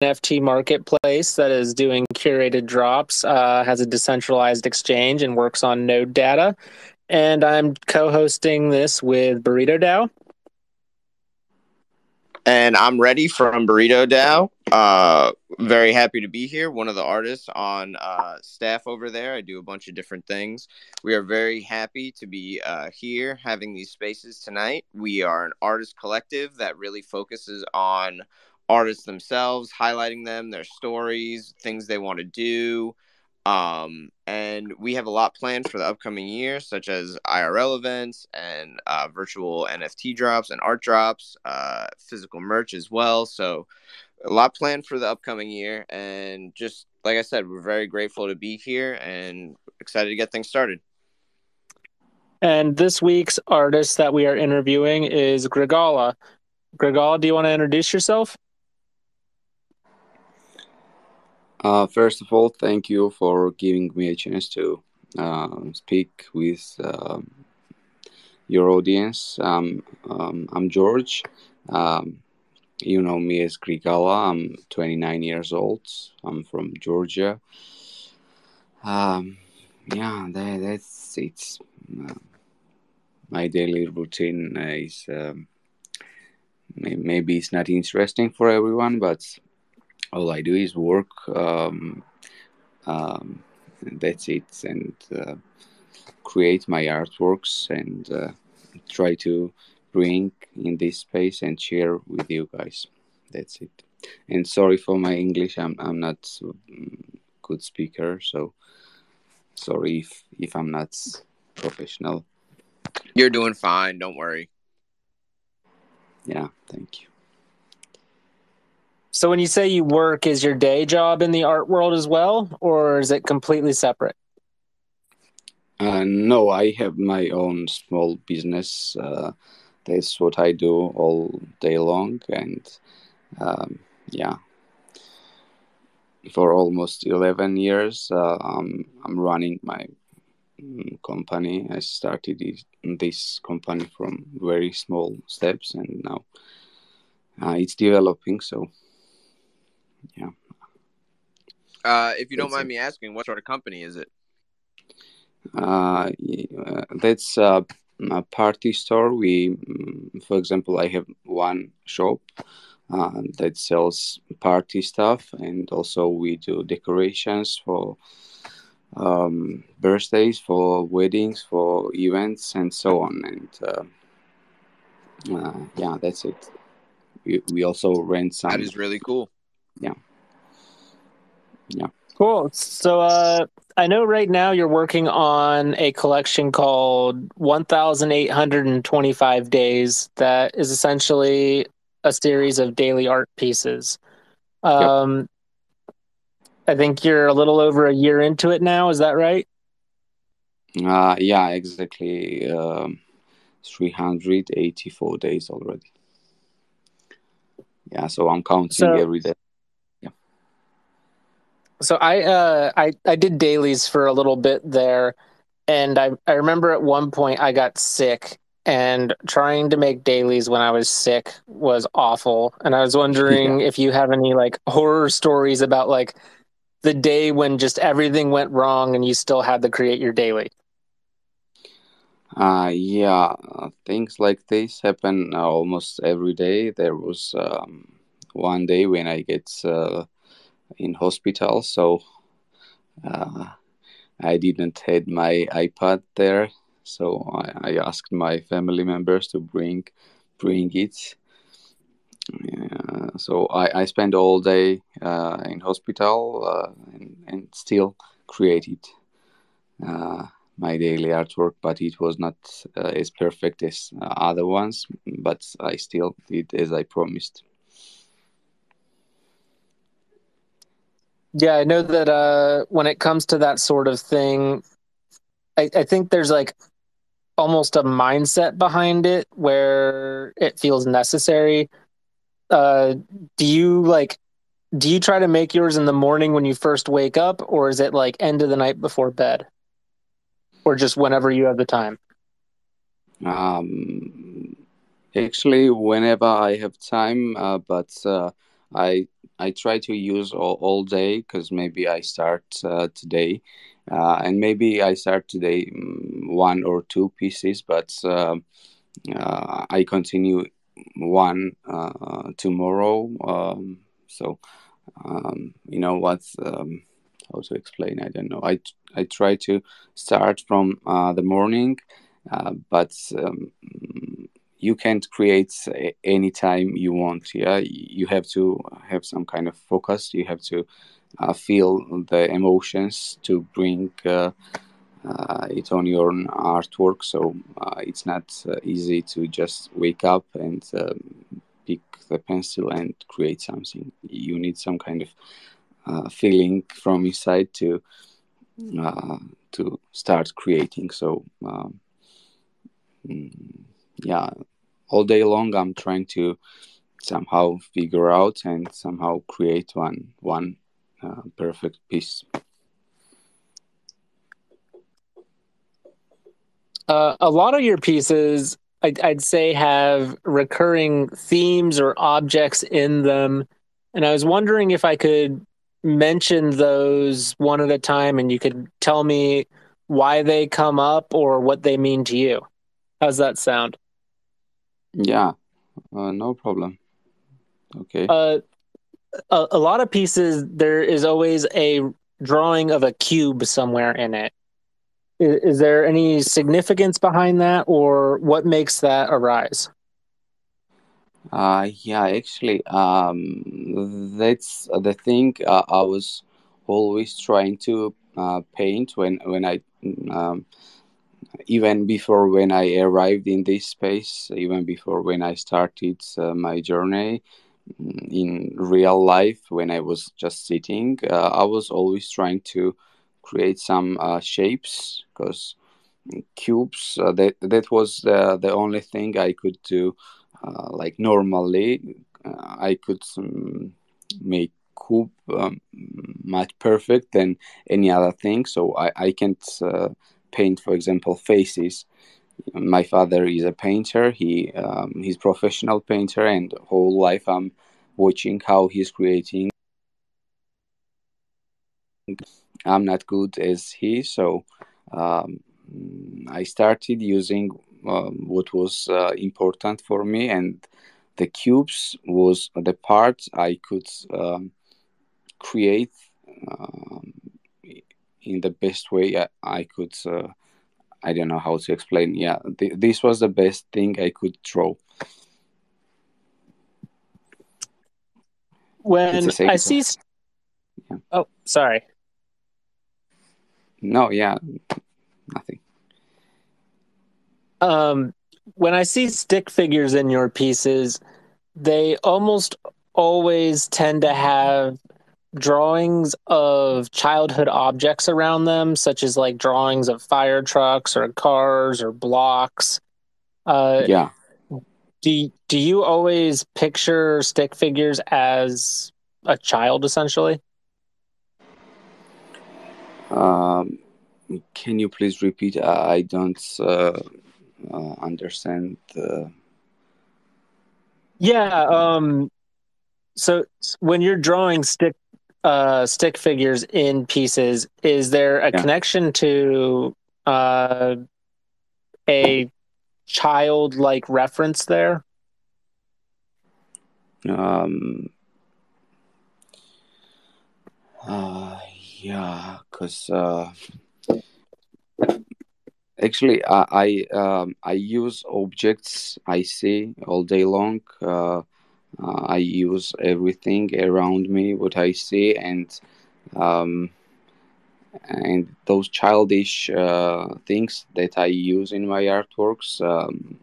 NFT marketplace that is doing curated drops, uh, has a decentralized exchange, and works on node data. And I'm co hosting this with Burrito DAO. And I'm Reddy from Burrito DAO. Uh, very happy to be here. One of the artists on uh, staff over there. I do a bunch of different things. We are very happy to be uh, here having these spaces tonight. We are an artist collective that really focuses on artists themselves, highlighting them, their stories, things they want to do. Um, and we have a lot planned for the upcoming year, such as IRL events and uh, virtual NFT drops and art drops, uh, physical merch as well. So, a lot planned for the upcoming year. And just like I said, we're very grateful to be here and excited to get things started. And this week's artist that we are interviewing is Grigala. Grigala, do you want to introduce yourself? Uh, first of all, thank you for giving me a chance to uh, speak with um, your audience. Um, um, I'm George. Um, you know me as Grigala. I'm 29 years old. I'm from Georgia. Um, yeah, that, that's it's uh, my daily routine is um, maybe it's not interesting for everyone, but all I do is work. Um, um, that's it, and uh, create my artworks and uh, try to bring in this space and share with you guys. That's it. And sorry for my English. I'm I'm not um, good speaker, so sorry if if I'm not professional. You're doing fine. Don't worry. Yeah, thank you. So when you say you work, is your day job in the art world as well, or is it completely separate? Uh, no, I have my own small business. Uh, that's what I do all day long, and um, yeah, for almost eleven years, uh, I'm I'm running my mm, company. I started this company from very small steps, and now uh, it's developing. So yeah. Uh, if you don't mind it. me asking, what sort of company is it? Uh, that's a party store. We, mm, for example, I have one shop uh, that sells party stuff, and also we do decorations for um, birthdays, for weddings, for events, and so on. And uh, uh, yeah, that's it. We, we also rent some. That is really cool yeah. Yeah. Cool. So uh i know right now you're working on a collection called 1825 days that is essentially a series of daily art pieces. Um yep. i think you're a little over a year into it now. Is that right? Uh yeah exactly. Um 384 days already. Yeah so i'm counting so, every day so I uh I I did dailies for a little bit there and I I remember at one point I got sick and trying to make dailies when I was sick was awful and I was wondering yeah. if you have any like horror stories about like the day when just everything went wrong and you still had to create your daily. Uh yeah, things like this happen almost every day. There was um, one day when I get uh, in hospital, so uh, I didn't had my iPad there. So I, I, asked my family members to bring bring it. Uh, so I, I spent all day uh, in hospital uh, and, and, still created uh, my daily artwork, but it was not uh, as perfect as other ones. But I still did as I promised. Yeah, I know that uh, when it comes to that sort of thing, I, I think there's like almost a mindset behind it where it feels necessary. Uh, do you like? Do you try to make yours in the morning when you first wake up, or is it like end of the night before bed, or just whenever you have the time? Um, actually, whenever I have time, uh, but uh, I I try to use all, all day because maybe I start uh, today, uh, and maybe I start today mm, one or two pieces, but uh, uh, I continue one uh, tomorrow. Um, so um, you know what's um, how to explain? I don't know. I I try to start from uh, the morning, uh, but um, you can't create anytime you want. Yeah, you have to have some kind of focus. You have to uh, feel the emotions to bring uh, uh, it on your artwork. So uh, it's not uh, easy to just wake up and um, pick the pencil and create something. You need some kind of uh, feeling from inside to uh, to start creating. So um, mm, yeah, all day long I'm trying to somehow figure out and somehow create one one uh, perfect piece. Uh, a lot of your pieces, I'd, I'd, say, have recurring themes or objects in them. And I was wondering if I could mention those one at a time and you could tell me why they come up or what they mean to you. How's that sound? Yeah, uh, no problem. Okay. Uh, a, a lot of pieces, there is always a drawing of a cube somewhere in it. Is, is there any significance behind that, or what makes that arise? Uh, yeah, actually, um, that's the thing uh, I was always trying to uh, paint when when I um, even before when I arrived in this space, even before when I started uh, my journey mm, in real life, when I was just sitting, uh, I was always trying to create some uh, shapes because cubes uh, that that was the, the only thing I could do uh, like normally uh, I could um, make cube um, much perfect than any other thing so I, I can't paint for example faces. My father is a painter. He um, he's professional painter and whole life i'm watching how he's creating. I'm not good as he so um, i started using um, what was uh, important for me and the cubes was the part i could um, create um, in the best way i, I could uh, i don't know how to explain. Yeah th- this was the best thing i could draw when i see yeah. oh sorry. No yeah nothing. Um, when I see stick figures in your pieces, they almost always tend to have drawings of childhood objects around them, such as like drawings of fire trucks or cars or blocks. Uh, yeah. Do do you always picture stick figures as a child, essentially? Um, can you please repeat? I don't. Uh uh, understand the yeah um so when you're drawing stick uh stick figures in pieces is there a yeah. connection to uh a childlike reference there um uh yeah because uh Actually, I I, um, I use objects I see all day long. Uh, uh, I use everything around me, what I see, and um, and those childish uh, things that I use in my artworks. Um,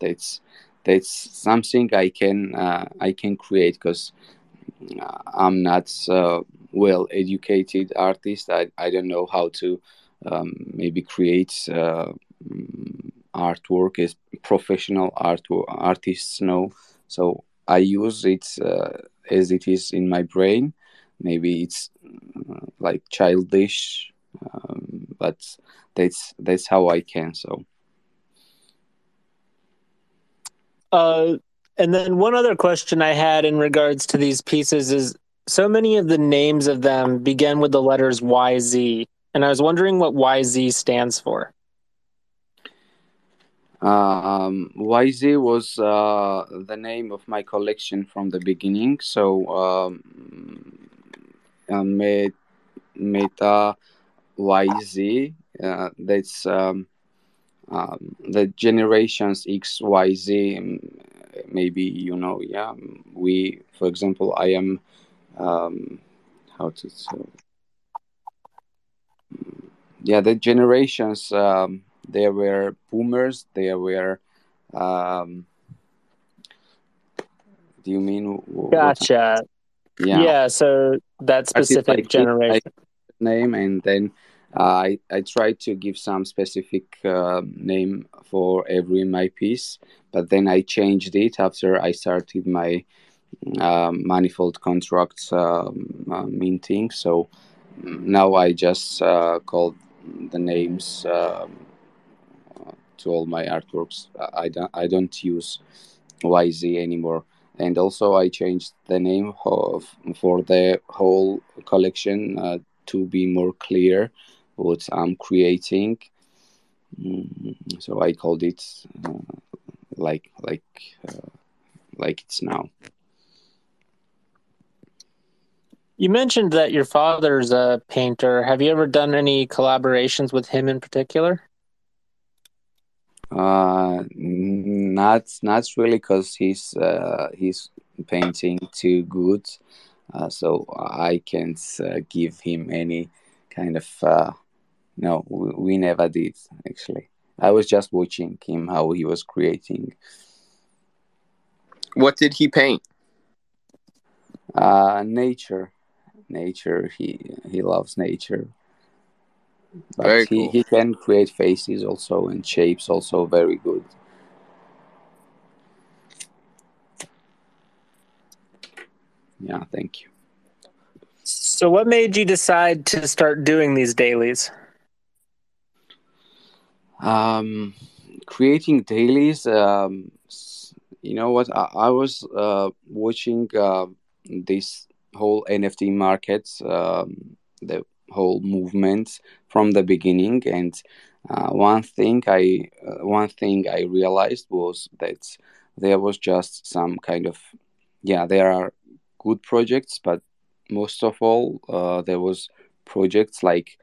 that's that's something I can uh, I can create because I'm not well educated artist. I, I don't know how to um, maybe create uh, mm, artwork as professional art artists know. So I use it uh, as it is in my brain. Maybe it's uh, like childish, um, but that's that's how I can. So. Uh, And then one other question I had in regards to these pieces is so many of the names of them begin with the letters YZ. And I was wondering what YZ stands for. Um, YZ was uh, the name of my collection from the beginning. So, um, uh, Meta YZ, uh, that's um, um, the generations X, Y, Z. Um, maybe you know, yeah. We, for example, I am um, how to say, yeah, the generations. Um, there were boomers. There were. Um, do you mean? Gotcha. Yeah. Yeah. So that specific generation name, and then uh, I I try to give some specific uh, name for every my piece, but then I changed it after I started my um, manifold contracts um, uh, minting. So now I just uh, call the names um, to all my artworks. I don't I don't use YZ anymore. And also, I changed the name of, for the whole collection uh, to be more clear what I'm creating. Mm, so I called it uh, like like uh, like it's now. You mentioned that your father's a painter. Have you ever done any collaborations with him in particular? Uh, not not really, because he's uh, he's painting too good, uh, so I can't uh, give him any kind of. Uh, no, we, we never did actually. I was just watching him how he was creating. What did he paint? Uh, nature nature. He he loves nature. But very he, cool. he can create faces also and shapes also very good. Yeah, thank you. So what made you decide to start doing these dailies? Um creating dailies um you know what I, I was uh watching uh this whole NFT markets, um, the whole movement from the beginning. And uh, one thing I uh, one thing I realized was that there was just some kind of yeah there are good projects, but most of all uh, there was projects like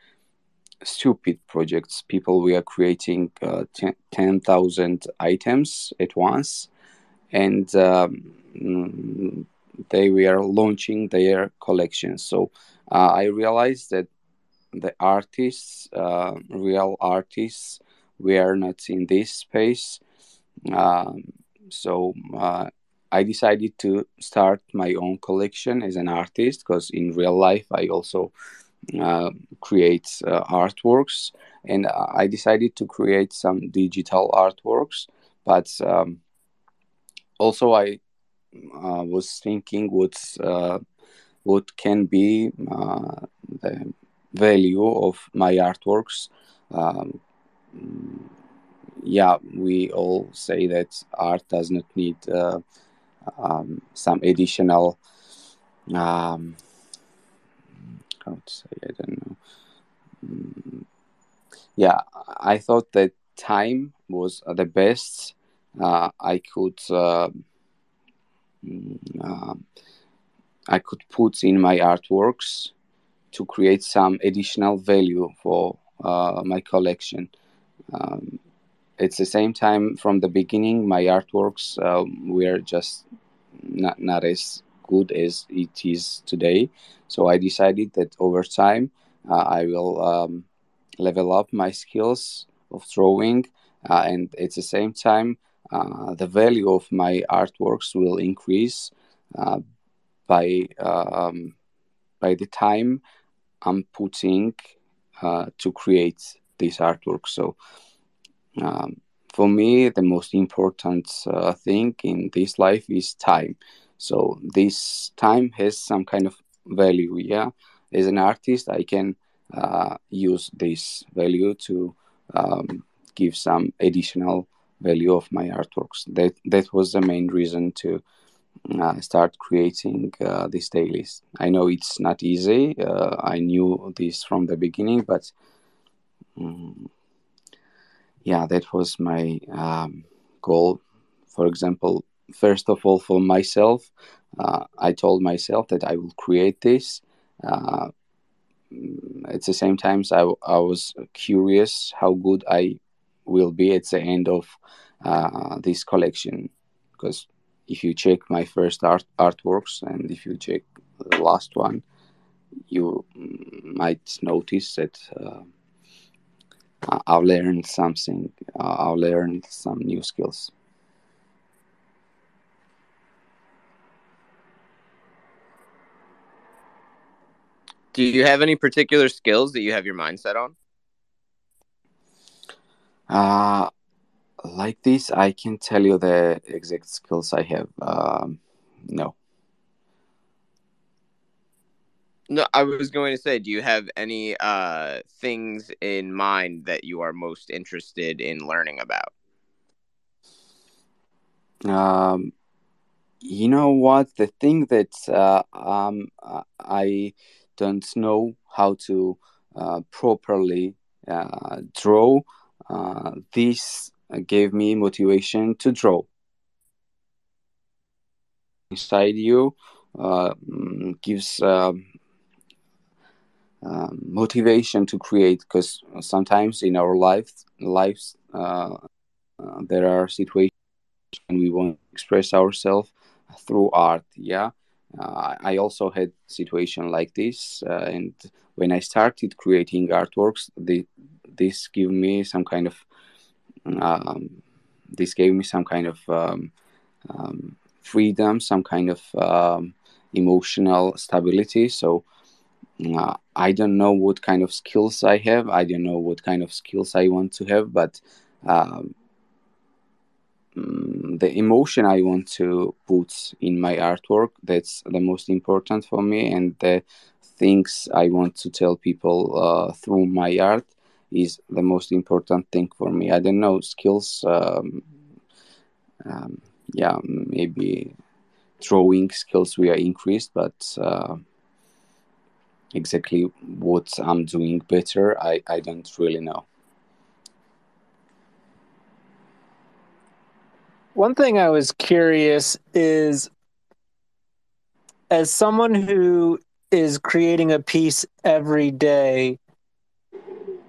stupid projects. People were creating uh, 10,000 items at once. And um, they were launching their collections. So uh, I realized that the artists, uh, real artists, were not in this space. Um, so uh, I decided to start my own collection as an artist because in real life I also uh, create uh, artworks and I decided to create some digital artworks. But um, also I uh, was thinking what uh, what can be uh, the value of my artworks. Um, yeah, we all say that art does not need uh, um, some additional. Um, how to say? I don't know. Mm, yeah, I thought that time was the best uh, I could uh, uh, I could put in my artworks to create some additional value for uh, my collection. Um, it's the same time from the beginning, my artworks uh, were just not, not as good as it is today. So I decided that over time, uh, I will um, level up my skills of drawing, uh, and at the same time, uh, the value of my artworks will increase uh, by um, by the time I'm putting uh, to create this artwork. So um, for me, the most important uh, thing in this life is time. So this time has some kind of value. Yeah, as an artist, I can uh, use this value to um, give some additional value of my artworks. That that was the main reason to uh, start creating uh, these dailies. I know it's not easy. Uh, I knew this from the beginning, but um, yeah, that was my um, goal. For example, first of all, for myself, uh, I told myself that I will create this. Uh, at the same time, I, I was curious how good I will be at the end of uh, this collection because if you check my first art artworks and if you check the last one, you might notice that uh, I've learned something. Uh, I've learned some new skills. Do you have any particular skills that you have your mindset on? Uh, like this, I can tell you the exact skills I have. Um, no. No, I was going to say, do you have any uh, things in mind that you are most interested in learning about? Um, you know what? The thing that uh, um, I don't know how to uh, properly uh, draw, uh, this gave me motivation to draw. Inside you uh, mm, gives um, um, motivation to create because sometimes in our lives lives uh, uh, there are situations when we want to express ourselves through art yeah uh, i also had situation like this uh, and when i started creating artworks the, this gave me some kind of um, this gave me some kind of um, um, freedom some kind of um, emotional stability so uh, I don't know what kind of skills I have. I don't know what kind of skills I want to have, but um, mm, the emotion I want to put in my artwork that's the most important for me, and the things I want to tell people uh, through my art is the most important thing for me. I don't know skills. Um, um, yeah, maybe drawing skills we are increased, but. Uh, exactly what I'm doing better, I, I don't really know. One thing I was curious is as someone who is creating a piece every day,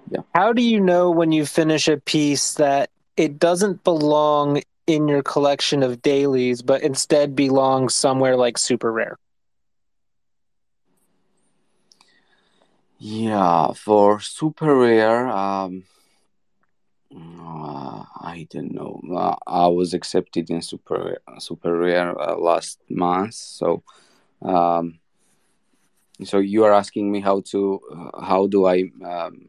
yeah. how do you know when you finish a piece that it doesn't belong in your collection of dailies, but instead belongs somewhere like super rare? Yeah, for super rare, um, uh, I don't know. Uh, I was accepted in super super rare uh, last month, so um, so you are asking me how to uh, how do I um,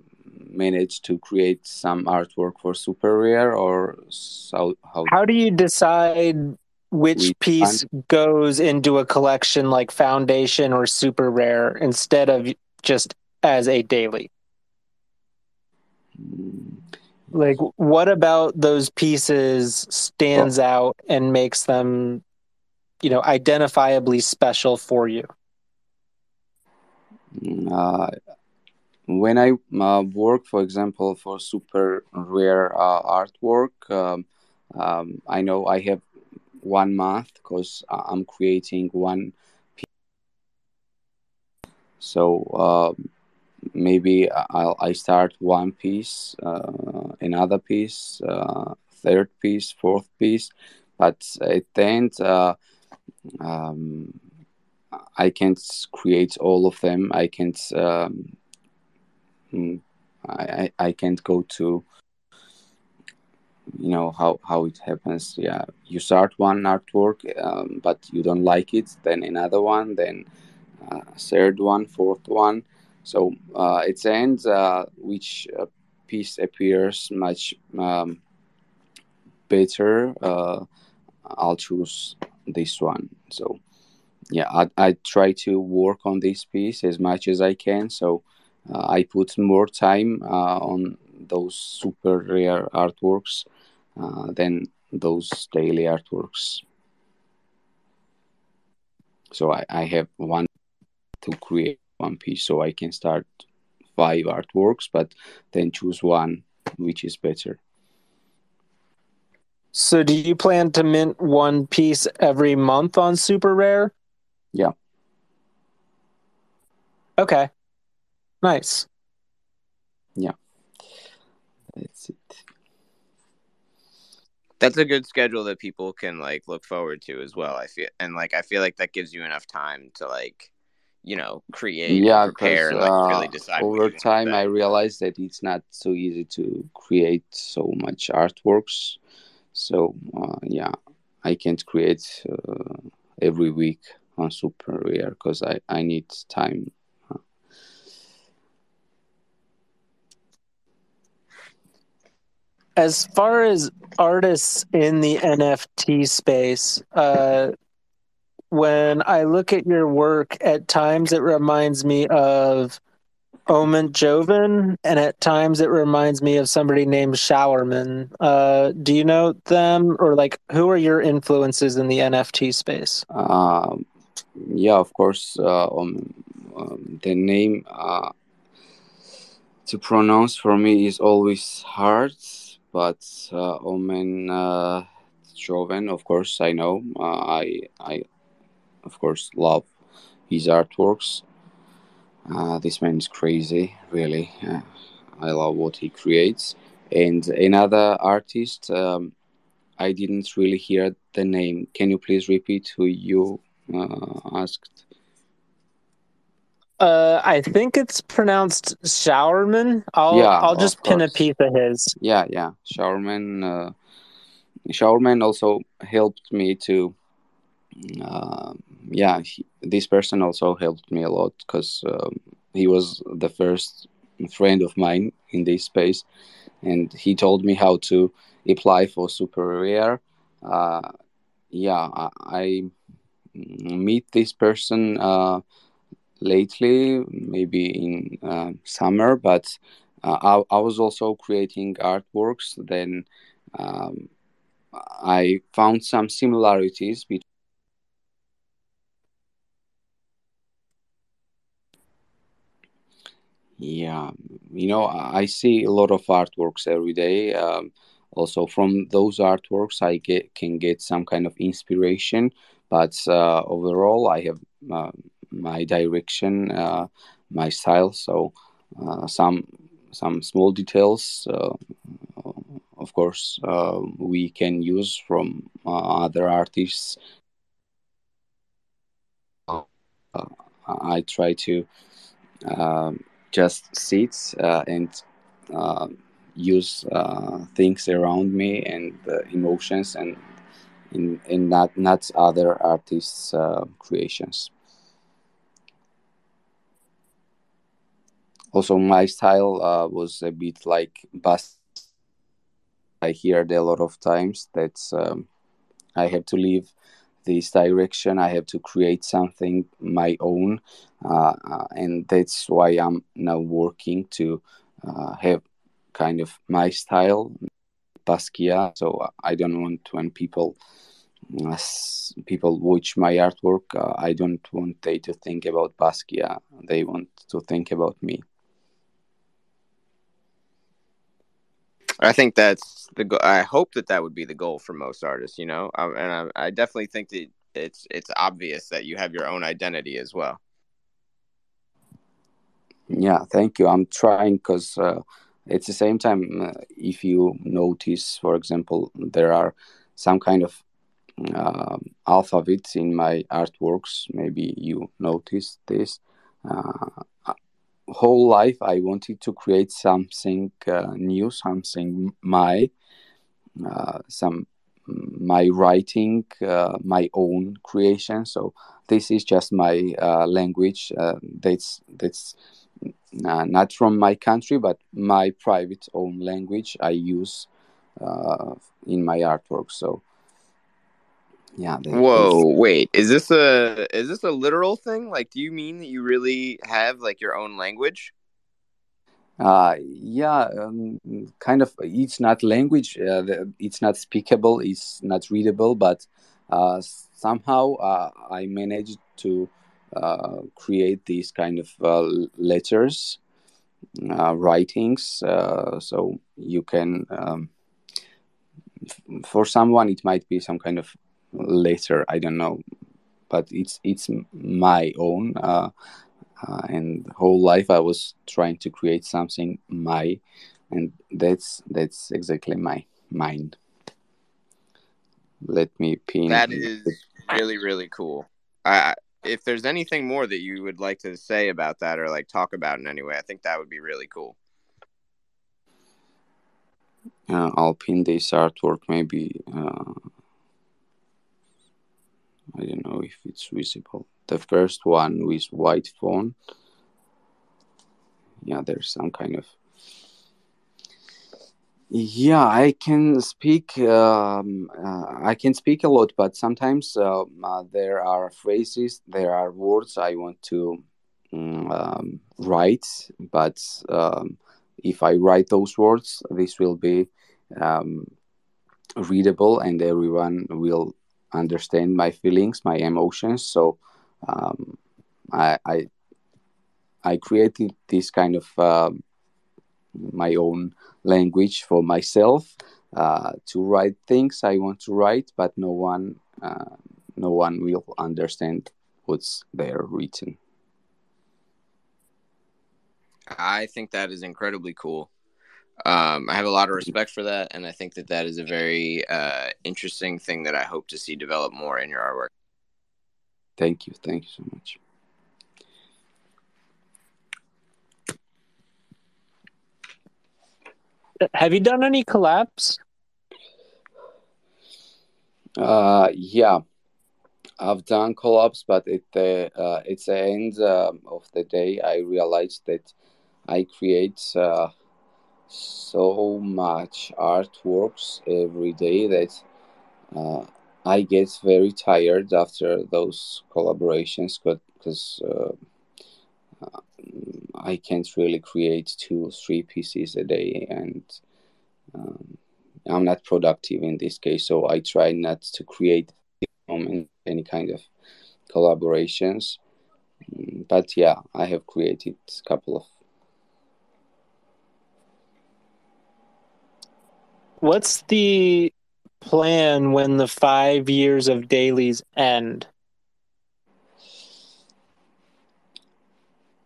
manage to create some artwork for super rare or so how how do you decide which piece goes into a collection like foundation or super rare instead of just as a daily? Like, what about those pieces stands out and makes them, you know, identifiably special for you? Uh, when I uh, work, for example, for super rare uh, artwork, um, um, I know I have one month because I'm creating one piece. So um, maybe I'll I start one piece, uh, another piece, uh, third piece, fourth piece, but at the end, uh, um, I can't create all of them. I can't. Mm, I, I can't go to you know how how it happens yeah you start one artwork um, but you don't like it then another one then uh, third one fourth one so uh, its ends, uh, which uh, piece appears much um, better, uh, I'll choose this one. So yeah, I, I try to work on this piece as much as I can. So I put more time uh, on those super rare artworks uh, than those daily artworks. So I, I have one to create one piece, so I can start five artworks, but then choose one which is better. So, do you plan to mint one piece every month on Super Rare? Yeah. Okay. Nice. Yeah. That's it. That's a good schedule that people can like look forward to as well. I feel and like I feel like that gives you enough time to like you know create yeah prepare and like really decide uh, over time i realized that it's not so easy to create so much artworks so uh, yeah i can't create uh, every week on super rare because I, I need time as far as artists in the nft space uh when I look at your work, at times it reminds me of Omen Joven, and at times it reminds me of somebody named Showerman. Uh, do you know them, or like who are your influences in the NFT space? Uh, yeah, of course. Uh, um, um, the name uh, to pronounce for me is always hard, but uh, Omen uh, of course, I know. Uh, I I of course, love his artworks. Uh, this man is crazy, really. Uh, I love what he creates. And another artist, um, I didn't really hear the name. Can you please repeat who you uh, asked? Uh, I think it's pronounced Showerman. I'll yeah, I'll just pin a piece of his. Yeah, yeah, Showerman. Uh, Showerman also helped me to uh, yeah, he, this person also helped me a lot because um, he was the first friend of mine in this space, and he told me how to apply for super rare. Uh, yeah, I, I, meet this person uh, lately, maybe in uh, summer, but uh, I, I was also creating artworks. Then um, I found some similarities between Yeah, you know, I see a lot of artworks every day. Um, also, from those artworks, I get can get some kind of inspiration. But uh, overall, I have uh, my direction, uh, my style. So uh, some some small details, uh, of course, uh, we can use from other artists. I try to. Um, just sit uh, and uh, use uh, things around me and emotions and in, in not not other artists' creations. Also my style uh, was a bit like bust i heard a lot of times that um, i have to leave this direction. I have to create something my own, uh, uh, and that's why I'm now working to uh, have kind of my style, Basquiat. So I don't want when people uh, people watch my artwork, uh, I don't want they to think about Basquiat. They want to think about me. I think that's the go- I hope that that would be the goal for most artists, you know. And I, I definitely think that it's it's obvious that you have your own identity as well. Yeah, thank you. I'm trying because uh, at the same time, uh, if you notice, for example, there are some kind of uh, alphabets in my artworks. Maybe you noticed this. Uh, whole life I wanted to create something uh, new, something my, uh, some my writing, uh, my own creation. So this is just my uh, language. Uh, that's that's uh, not from my country, but my private own language I use in my artwork. So yeah whoa wait is this a is this a literal thing like do you mean that you really have like your own language Uh, yeah, um, kind of. It's not language. Uh, it's not speakable. It's not readable. But uh, somehow uh, I managed to uh, create these kind of uh, letters, writings. so you can, um, for someone, it might be some kind of letter. I don't know, but it's it's my own uh, and whole life I was trying to create something my, and that's that's exactly my mind. Let me pin. That is really really cool. I, if there's anything more that you would like to say about that or like talk about in any way, I think that would be really cool. Uh, I'll pin this artwork maybe. Uh, I don't know if it's visible. The first one with white font. Yeah there's some kind of yeah i can speak um, uh, i can speak a lot but sometimes uh, uh, there are phrases there are words i want to mm, um, write but um, if i write those words this will be um, readable and everyone will understand my feelings my emotions so um, I, I, I created this kind of uh, my own language for myself uh, to write things I want to write, but no one uh, no one will understand what's there written. I think that is incredibly cool. Um, I have a lot of respect for that, and I think that that is a very uh, interesting thing that I hope to see develop more in your artwork. Thank you. Thank you so much. Have you done any collabs? Uh, yeah, I've done collabs, but at the uh, it's the end um, of the day, I realized that I create uh, so much artworks every day that uh, I get very tired after those collaborations because uh, I can't really create two or three pieces a day and um, I'm not productive in this case. So I try not to create any kind of collaborations. Mm, but yeah, I have created a couple of. What's the plan when the five years of dailies end?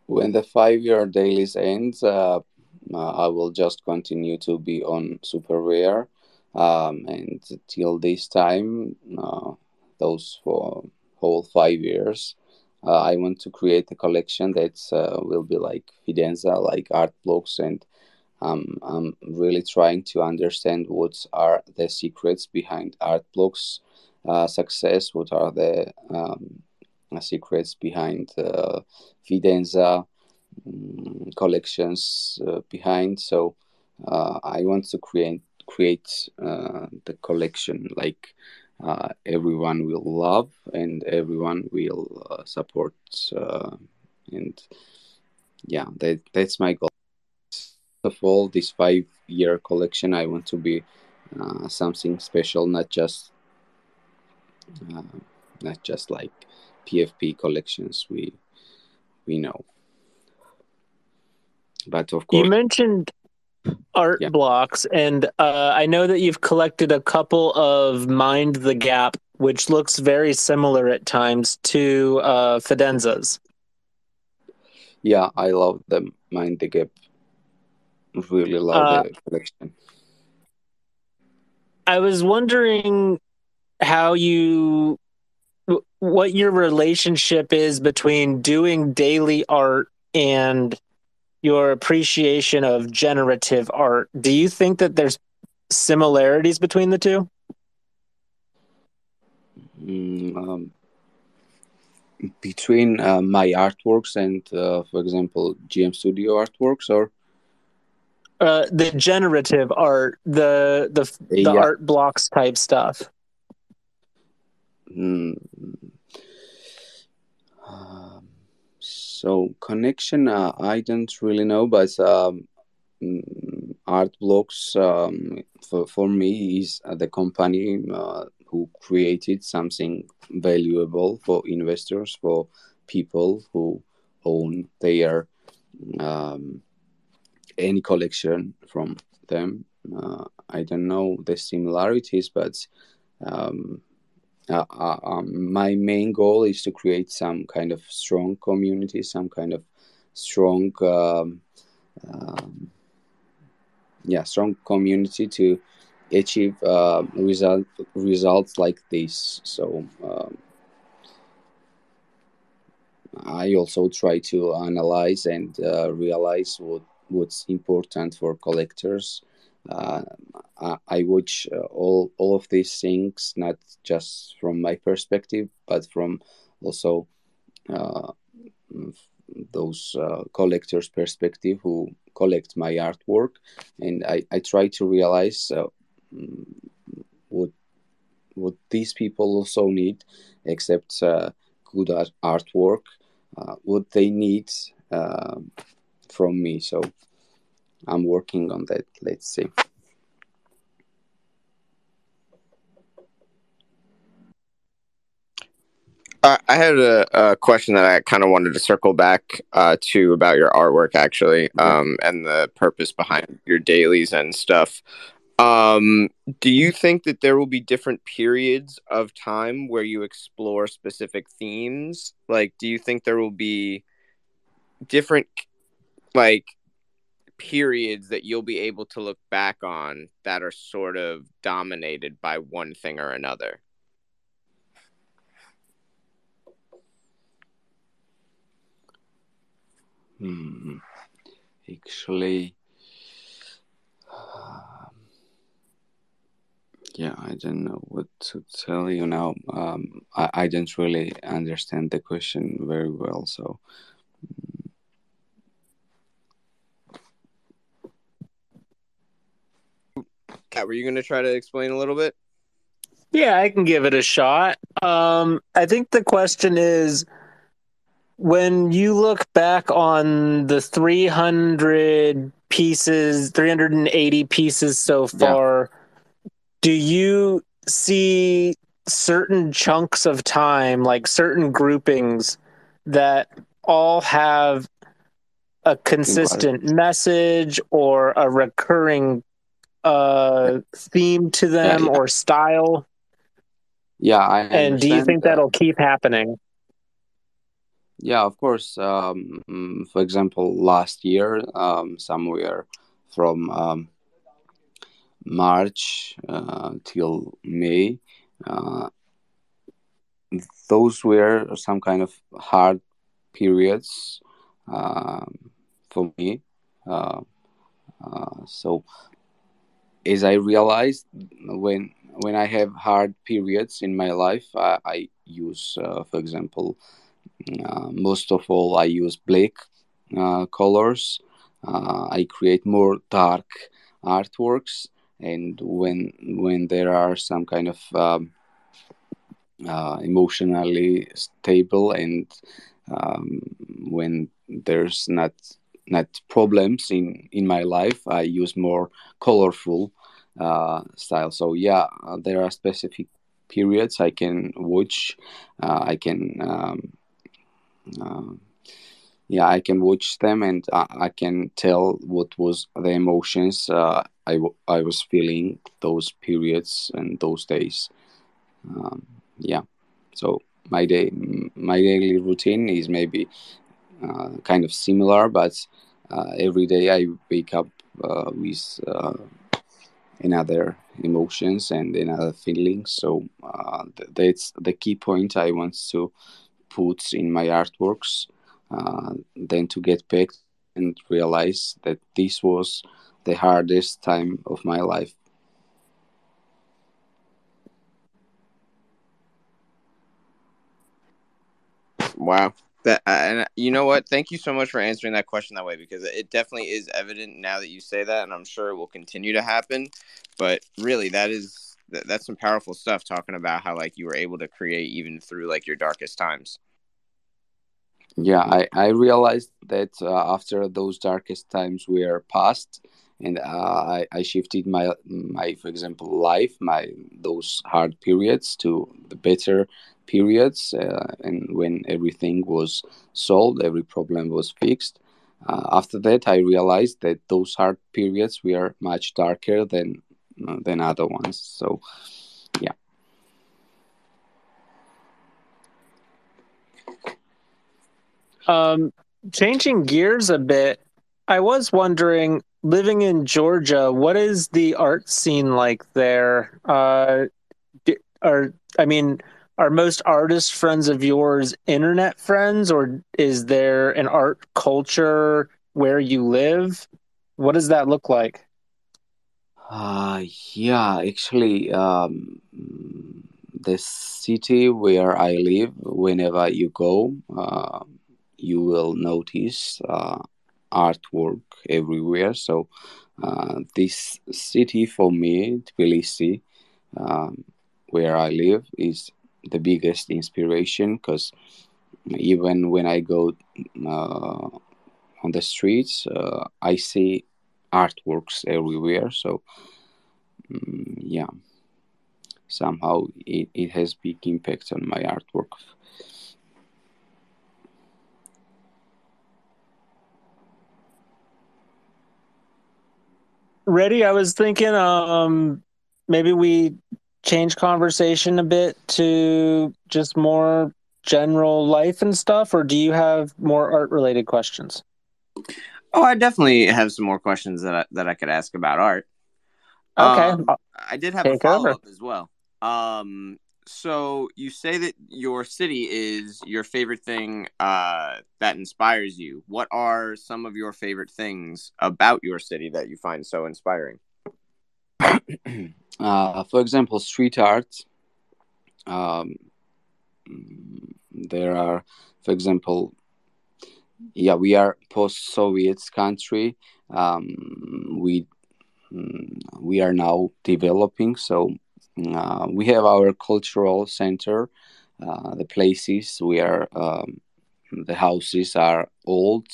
When the five year dailies ends, uh, uh, I will just continue to be on super rare. Um, and till this time, uh, those for whole five years, uh, I want to create a collection that uh, will be like Fidenza, like art blocks and um, I'm really trying to understand what are the secrets behind art blocks uh, success. What are the um, secrets behind uh, Fidenza um, collections uh, behind? So uh, I want to create create uh, the collection like uh, everyone will love and everyone will support. and yeah, that, that's my goal of all, this five year collection, I want to be uh, something special, not just uh, not just like PFP collections we we know. But of course, you mentioned art yeah. blocks, and uh, I know that you've collected a couple of Mind the Gap, which looks very similar at times to uh, Fidenzas. Yeah, I love the Mind the Gap really love uh, the collection. I was wondering how you what your relationship is between doing daily art and your appreciation of generative art. Do you think that there's similarities between the two? Mm, um, between uh, my artworks and, uh, for example, GM Studio artworks, or uh, the generative art, the the the yeah. art blocks type stuff. Mm. Um, so connection, uh, I don't really know, but um, mm, art blocks um, for, for me is the company uh, who created something valuable for investors for people who own their um, any collection from them. Uh, i don't know the similarities but um, uh, uh, um, my main goal is to create some kind of strong community some kind of strong um, um, yeah strong community to achieve uh, result results like this. So um, i also try to analyze and uh, realize what what's important for collectors. Uh, I, watch uh, all all of these things not just from my perspective but from also uh, those uh, collectors perspective who collect my artwork. And i, I try to realize uh, what what these people also need except uh, good art, artwork what they need from me so i'm working on that let's see Uh, I had a, a, question that I kind of wanted to circle back uh, to about your artwork, actually, um, and the purpose behind your dailies and stuff. Um, do you think that there will be different periods of time where you explore specific themes? Like, do you think there will be different, like, periods that you'll be able to look back on that are sort of dominated by one thing or another? Hmm. Actually, um, yeah, I don't know what to tell you now. Um, I, I don't really understand the question very well, so. Kat, were you going to try to explain a little bit? Yeah, I can give it a shot. Um, I think the question is when you look back on the 300 pieces 380 pieces so far yeah. do you see certain chunks of time like certain groupings that all have a consistent message or a recurring uh theme to them yeah, yeah. or style yeah I and do you think that. that'll keep happening yeah, of course. Um, mm, for example, last year, um, somewhere from um, March uh, till May, uh, those were some kind of hard periods uh, for me. Uh, uh, so, as I realized when when I have hard periods in my life, I, I use, uh, for example, uh, most of all, I use black uh, colors. Uh, I create more dark artworks, and when when there are some kind of um, emotionally stable and um, when there's not not problems in in my life. I use more colorful uh, style so yeah there are specific periods i can watch uh, i can um, uh, yeah i can watch them and I, I, can tell what was the emotions uh, I, I was feeling those periods and those days. Um, yeah. So my day my daily routine is maybe uh, kind of similar but uh, every day i wake up uh, with uh, another emotions and another feelings so th- that's the key point i want to put in my artworks, uh, then to get back and realize that this was the hardest time of my life. Wow. That and you know what? Thank you so much for answering that question that way because it definitely is evident now that you say that, and I'm sure it will continue to happen. But really, that is that, that's some powerful stuff talking about how like you were able to create even through like your darkest times yeah i i realized that uh, after those darkest times were past and uh, I, I shifted my my for example life my those hard periods to the better periods uh, and when everything was solved every problem was fixed. Uh, after that i realized that those hard periods were much darker than than other ones. So yeah. Um changing gears a bit i was wondering living in georgia what is the art scene like there? Uh are i mean are most artist friends of yours internet friends or is there an art culture where you live? What does that look like? Uh yeah actually um the city where i live whenever you go uh, you will notice uh, artwork everywhere so uh, this city for me tbilisi um, where i live is the biggest inspiration because even when I go uh, on the streets, uh, I see artworks everywhere. So, um, yeah, somehow it, it has big impact on my artwork. Reddy? I was thinking, um, maybe we change conversation a bit to just more general life and stuff, or do you have more art related questions? Oh, I definitely have some more questions that I, that I could ask about art. Okay, um, I did have a follow up as well. Um, so you say that your city is your favorite thing uh, that inspires you. What are some of your favorite things about your city that you find so inspiring? Uh, for example, street art. Um, there are, for example, yeah, we are post-Soviet country. Um, we mm, we are now developing, so uh, we have our cultural center. Uh, the places where um, the houses are old.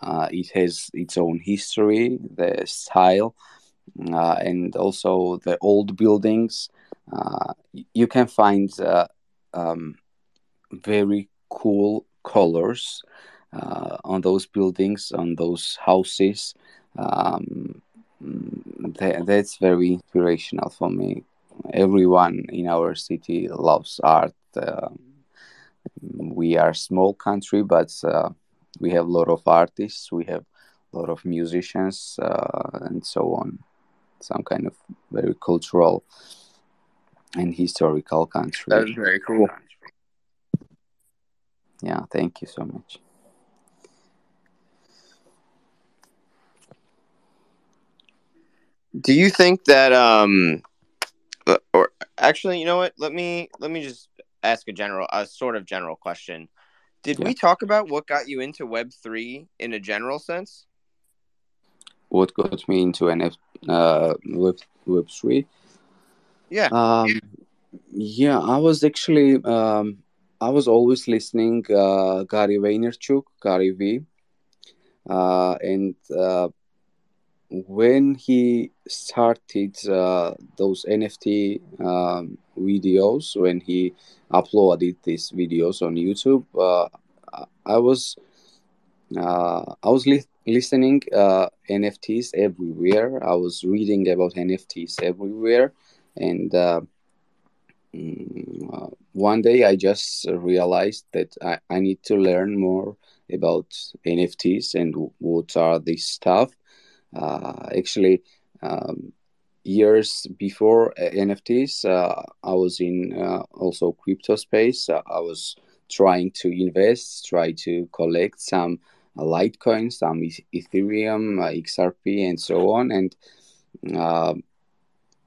Uh, it has its own history, the style, uh, and also the old buildings. Uh, you can find um, very cool colors on those buildings, on those houses. Um, that, that's very inspirational for me. Everyone in our city loves art. Uh, we are a small country, but uh, we have a lot of artists. We have a lot of musicians uh, and so on some kind of very cultural and historical country. That is very cool. Yeah, thank you so much. Do you think that um or actually, you know what? Let me let me just ask a general a sort of general question. Did yeah. we talk about what got you into web 3 in a general sense? what got me into NF uh, Web Web three. Yeah. Um, yeah, I was actually um, I was always listening uh, Gary Vaynerchuk, Gary V, uh, and uh, when he started uh, those NFT um, videos, when he uploaded these videos on YouTube, uh, I was uh, I was li- listening uh, NFTs everywhere. I was reading about NFTs everywhere, and uh, mm, uh, one day I just realized that I, I need to learn more about NFTs and what are this stuff. Uh, actually, um, years before uh, NFTs, uh, I was in also crypto space. I was trying to invest, try to collect some Litecoin, some Ethereum, XRP, and so on. And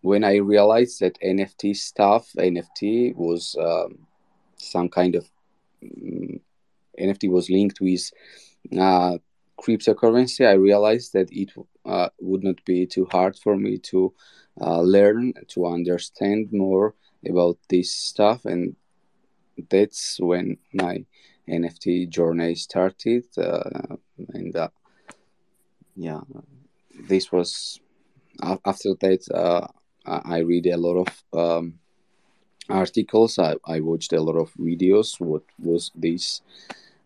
when I realized that NFT stuff, NFT was um, some kind of um, mm, NFT was linked with uh, cryptocurrency, I realized that it uh, would not be too hard for me to uh, learn, to understand more about this stuff. And that's when my NFT journey started, uh, and uh, yeah, this was after that uh, I read a lot of um, articles. I, I watched a lot of videos. What was this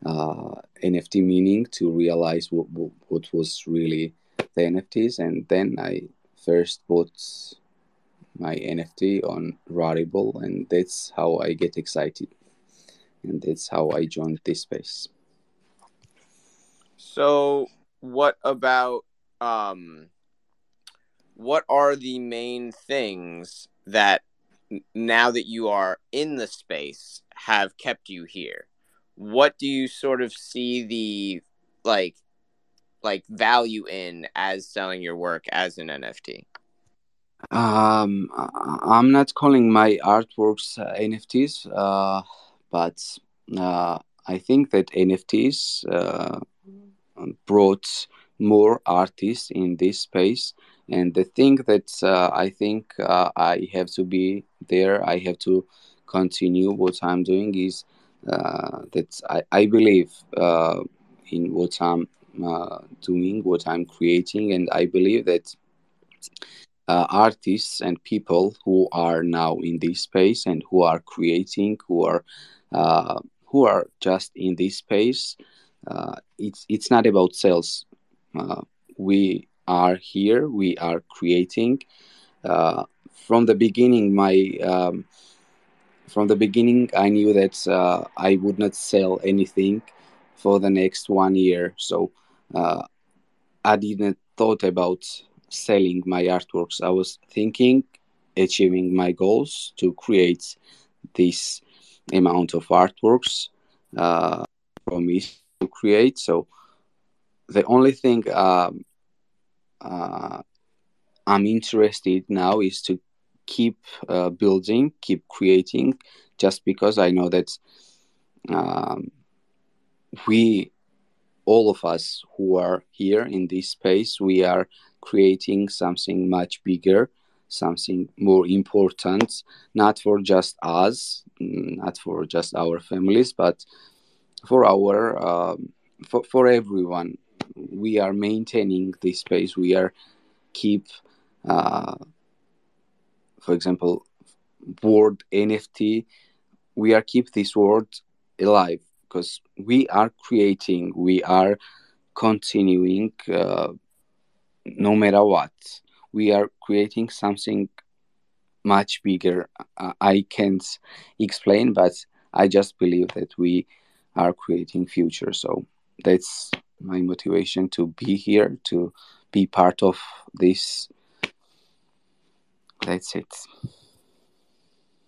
uh, NFT meaning to realize what, what, what was really the NFTs, and then I first bought my NFT on Rarible, and that's how I get excited, and that's how I joined this space. So, what about um, what are the main things that now that you are in the space have kept you here? What do you sort of see the like like value in as selling your work as an NFT? Um, I'm not calling my artworks uh, NFTs, uh, but uh, I think that NFTs uh, brought more artists in this space and the thing that uh, i think uh, i have to be there i have to continue what i'm doing is uh, that I, I believe uh, in what i'm uh, doing what i'm creating and i believe that artists and people who are now in this space and who are creating who are who are just in this space it's it's not about sales. We are here we are creating. Uh, from the beginning my um, from the beginning i knew that uh, i would not sell anything for the next one year. So uh, i didn't thought about selling my artworks. I was thinking achieving my goals to create this amount of artworks uh, for me to create. So the only thing um, uh, I'm interested now is to keep uh, building, keep creating, just because I know that um, we, all of us who are here in this space, we are creating something much bigger, something more important, not for just us, not for just our families, but for our um, for, for everyone. We are maintaining this space. We are keep uh, for example word nft we are keep this word alive because we are creating we are continuing uh, no matter what. We are creating something much bigger. I can't explain but i just believe that we are creating future. So that's my motivation to be here to be part of this that's it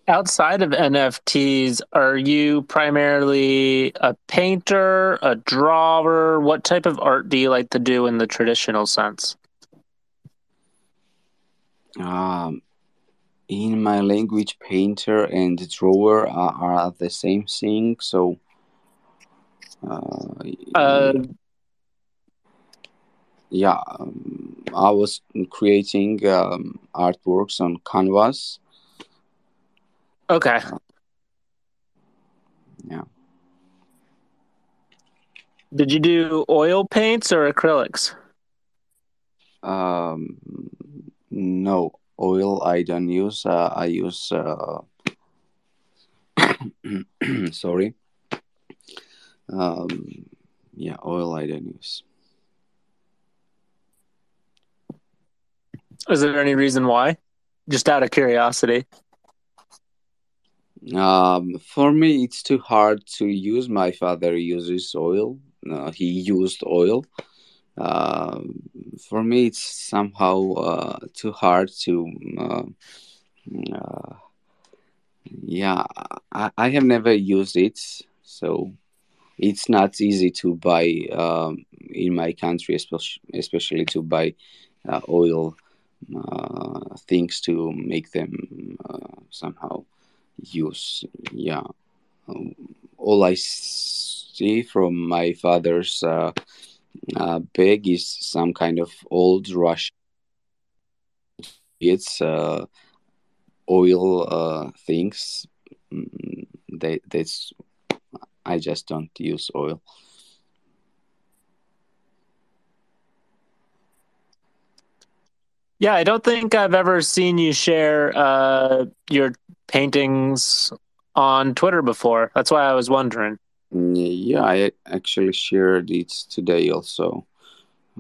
outside of nfts are you primarily a painter a drawer? What type of art do you like to do in the traditional sense? Um in my language painter and drawer are, are the same thing so uh, uh, yeah um, i was creating um, artworks on canvas. Okay. Yeah. Did you do oil paints or acrylics? Um no oil i don't use. Uh, i use uh, sorry. Um yeah oil i don't use Is there any reason why? Just out of curiosity. Um, for me, it's too hard to use. My father uses oil. Uh, he used oil. Uh, for me, it's somehow uh, too hard to. Uh, uh, yeah, I, I have never used it, so it's not easy to buy um, in my country, especially especially to buy uh, oil things to make them uh, somehow use. Yeah, um, all I see from my father's uh, uh, bag is some kind of old Russian. It's uh, oil uh, things. Mm, they, that's I just don't use oil. Yeah, I don't think I've ever seen you share uh, your paintings on Twitter before. That's why I was wondering. Yeah, I actually shared it today also.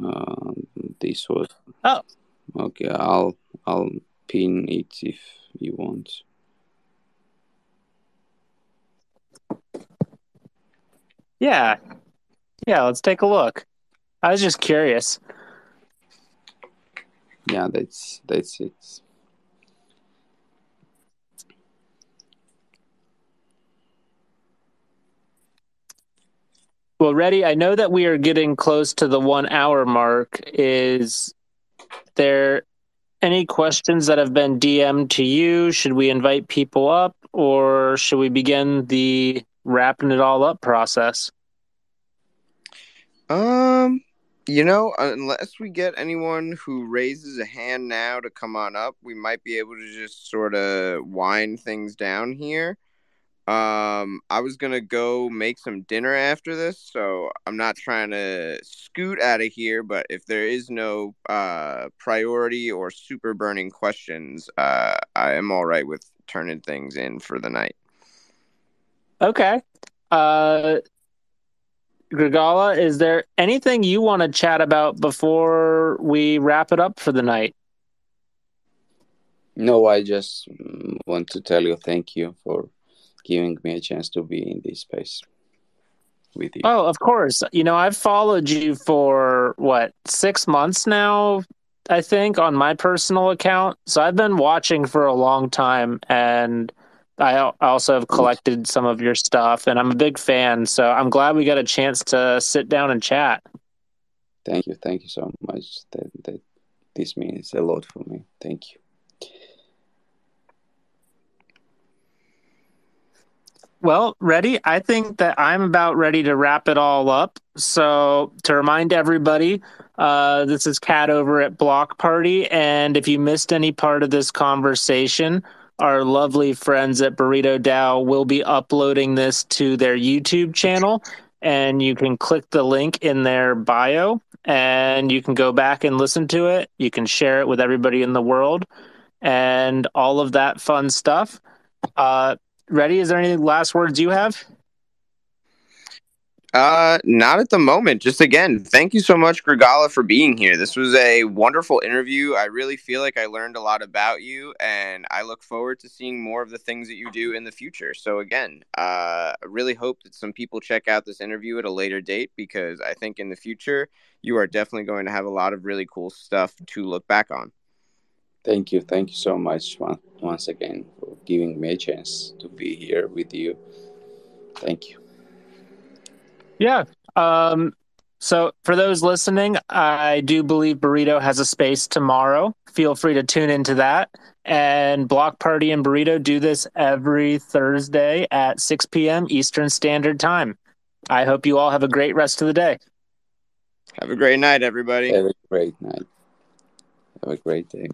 Uh, this was. Oh. Okay, I'll I'll pin it if you want. Yeah. Yeah, let's take a look. I was just curious. Yeah, that's that's it. Well, Reddy. I know that we are getting close to the one hour mark. Is there any questions that have been DM'd to you? Should we invite people up or should we begin the wrapping it all up process? Um, you know, unless we get anyone who raises a hand now to come on up, we might be able to just sort of wind things down here. Um, I was gonna go make some dinner after this, so I'm not trying to scoot out of here. But if there is no uh, priority or super burning questions, uh, I am all right with turning things in for the night. Okay. Uh, Grigala, is there anything you want to chat about before we wrap it up for the night? No, I just want to tell you thank you for giving me a chance to be in this space with you. Oh, of course. You know, I've followed you for what, six months now, I think, on my personal account. So I've been watching for a long time and I also have collected some of your stuff and I'm a big fan. So I'm glad we got a chance to sit down and chat. Thank you. Thank you so much. That, that this means a lot for me. Thank you. Well, Reddy? I think that I'm about ready to wrap it all up. So, to remind everybody, uh, this is Kat over at Block Party. And if you missed any part of this conversation, our lovely friends at BurritoDAO will be uploading this to their YouTube channel. And you can click the link in their bio and you can go back and listen to it. You can share it with everybody in the world and all of that fun stuff. Uh, Reddy? Is there any last words you have? Uh, not at the moment. Just again, thank you so much, Grigala, for being here. This was a wonderful interview. I really feel like I learned a lot about you, and I look forward to seeing more of the things that you do in the future. So again, uh, I really hope that some people check out this interview at a later date because I think in the future you are definitely going to have a lot of really cool stuff to look back on. Thank you. Thank you so much once again for giving me a chance to be here with you. Thank you. Yeah. Um, so, for those listening, I do believe Burrito has a space tomorrow. Feel free to tune into that. And Block Party and Burrito do this every Thursday at 6 p.m. Eastern Standard Time. I hope you all have a great rest of the day. Have a great night, everybody. Have a great night. Have a great day.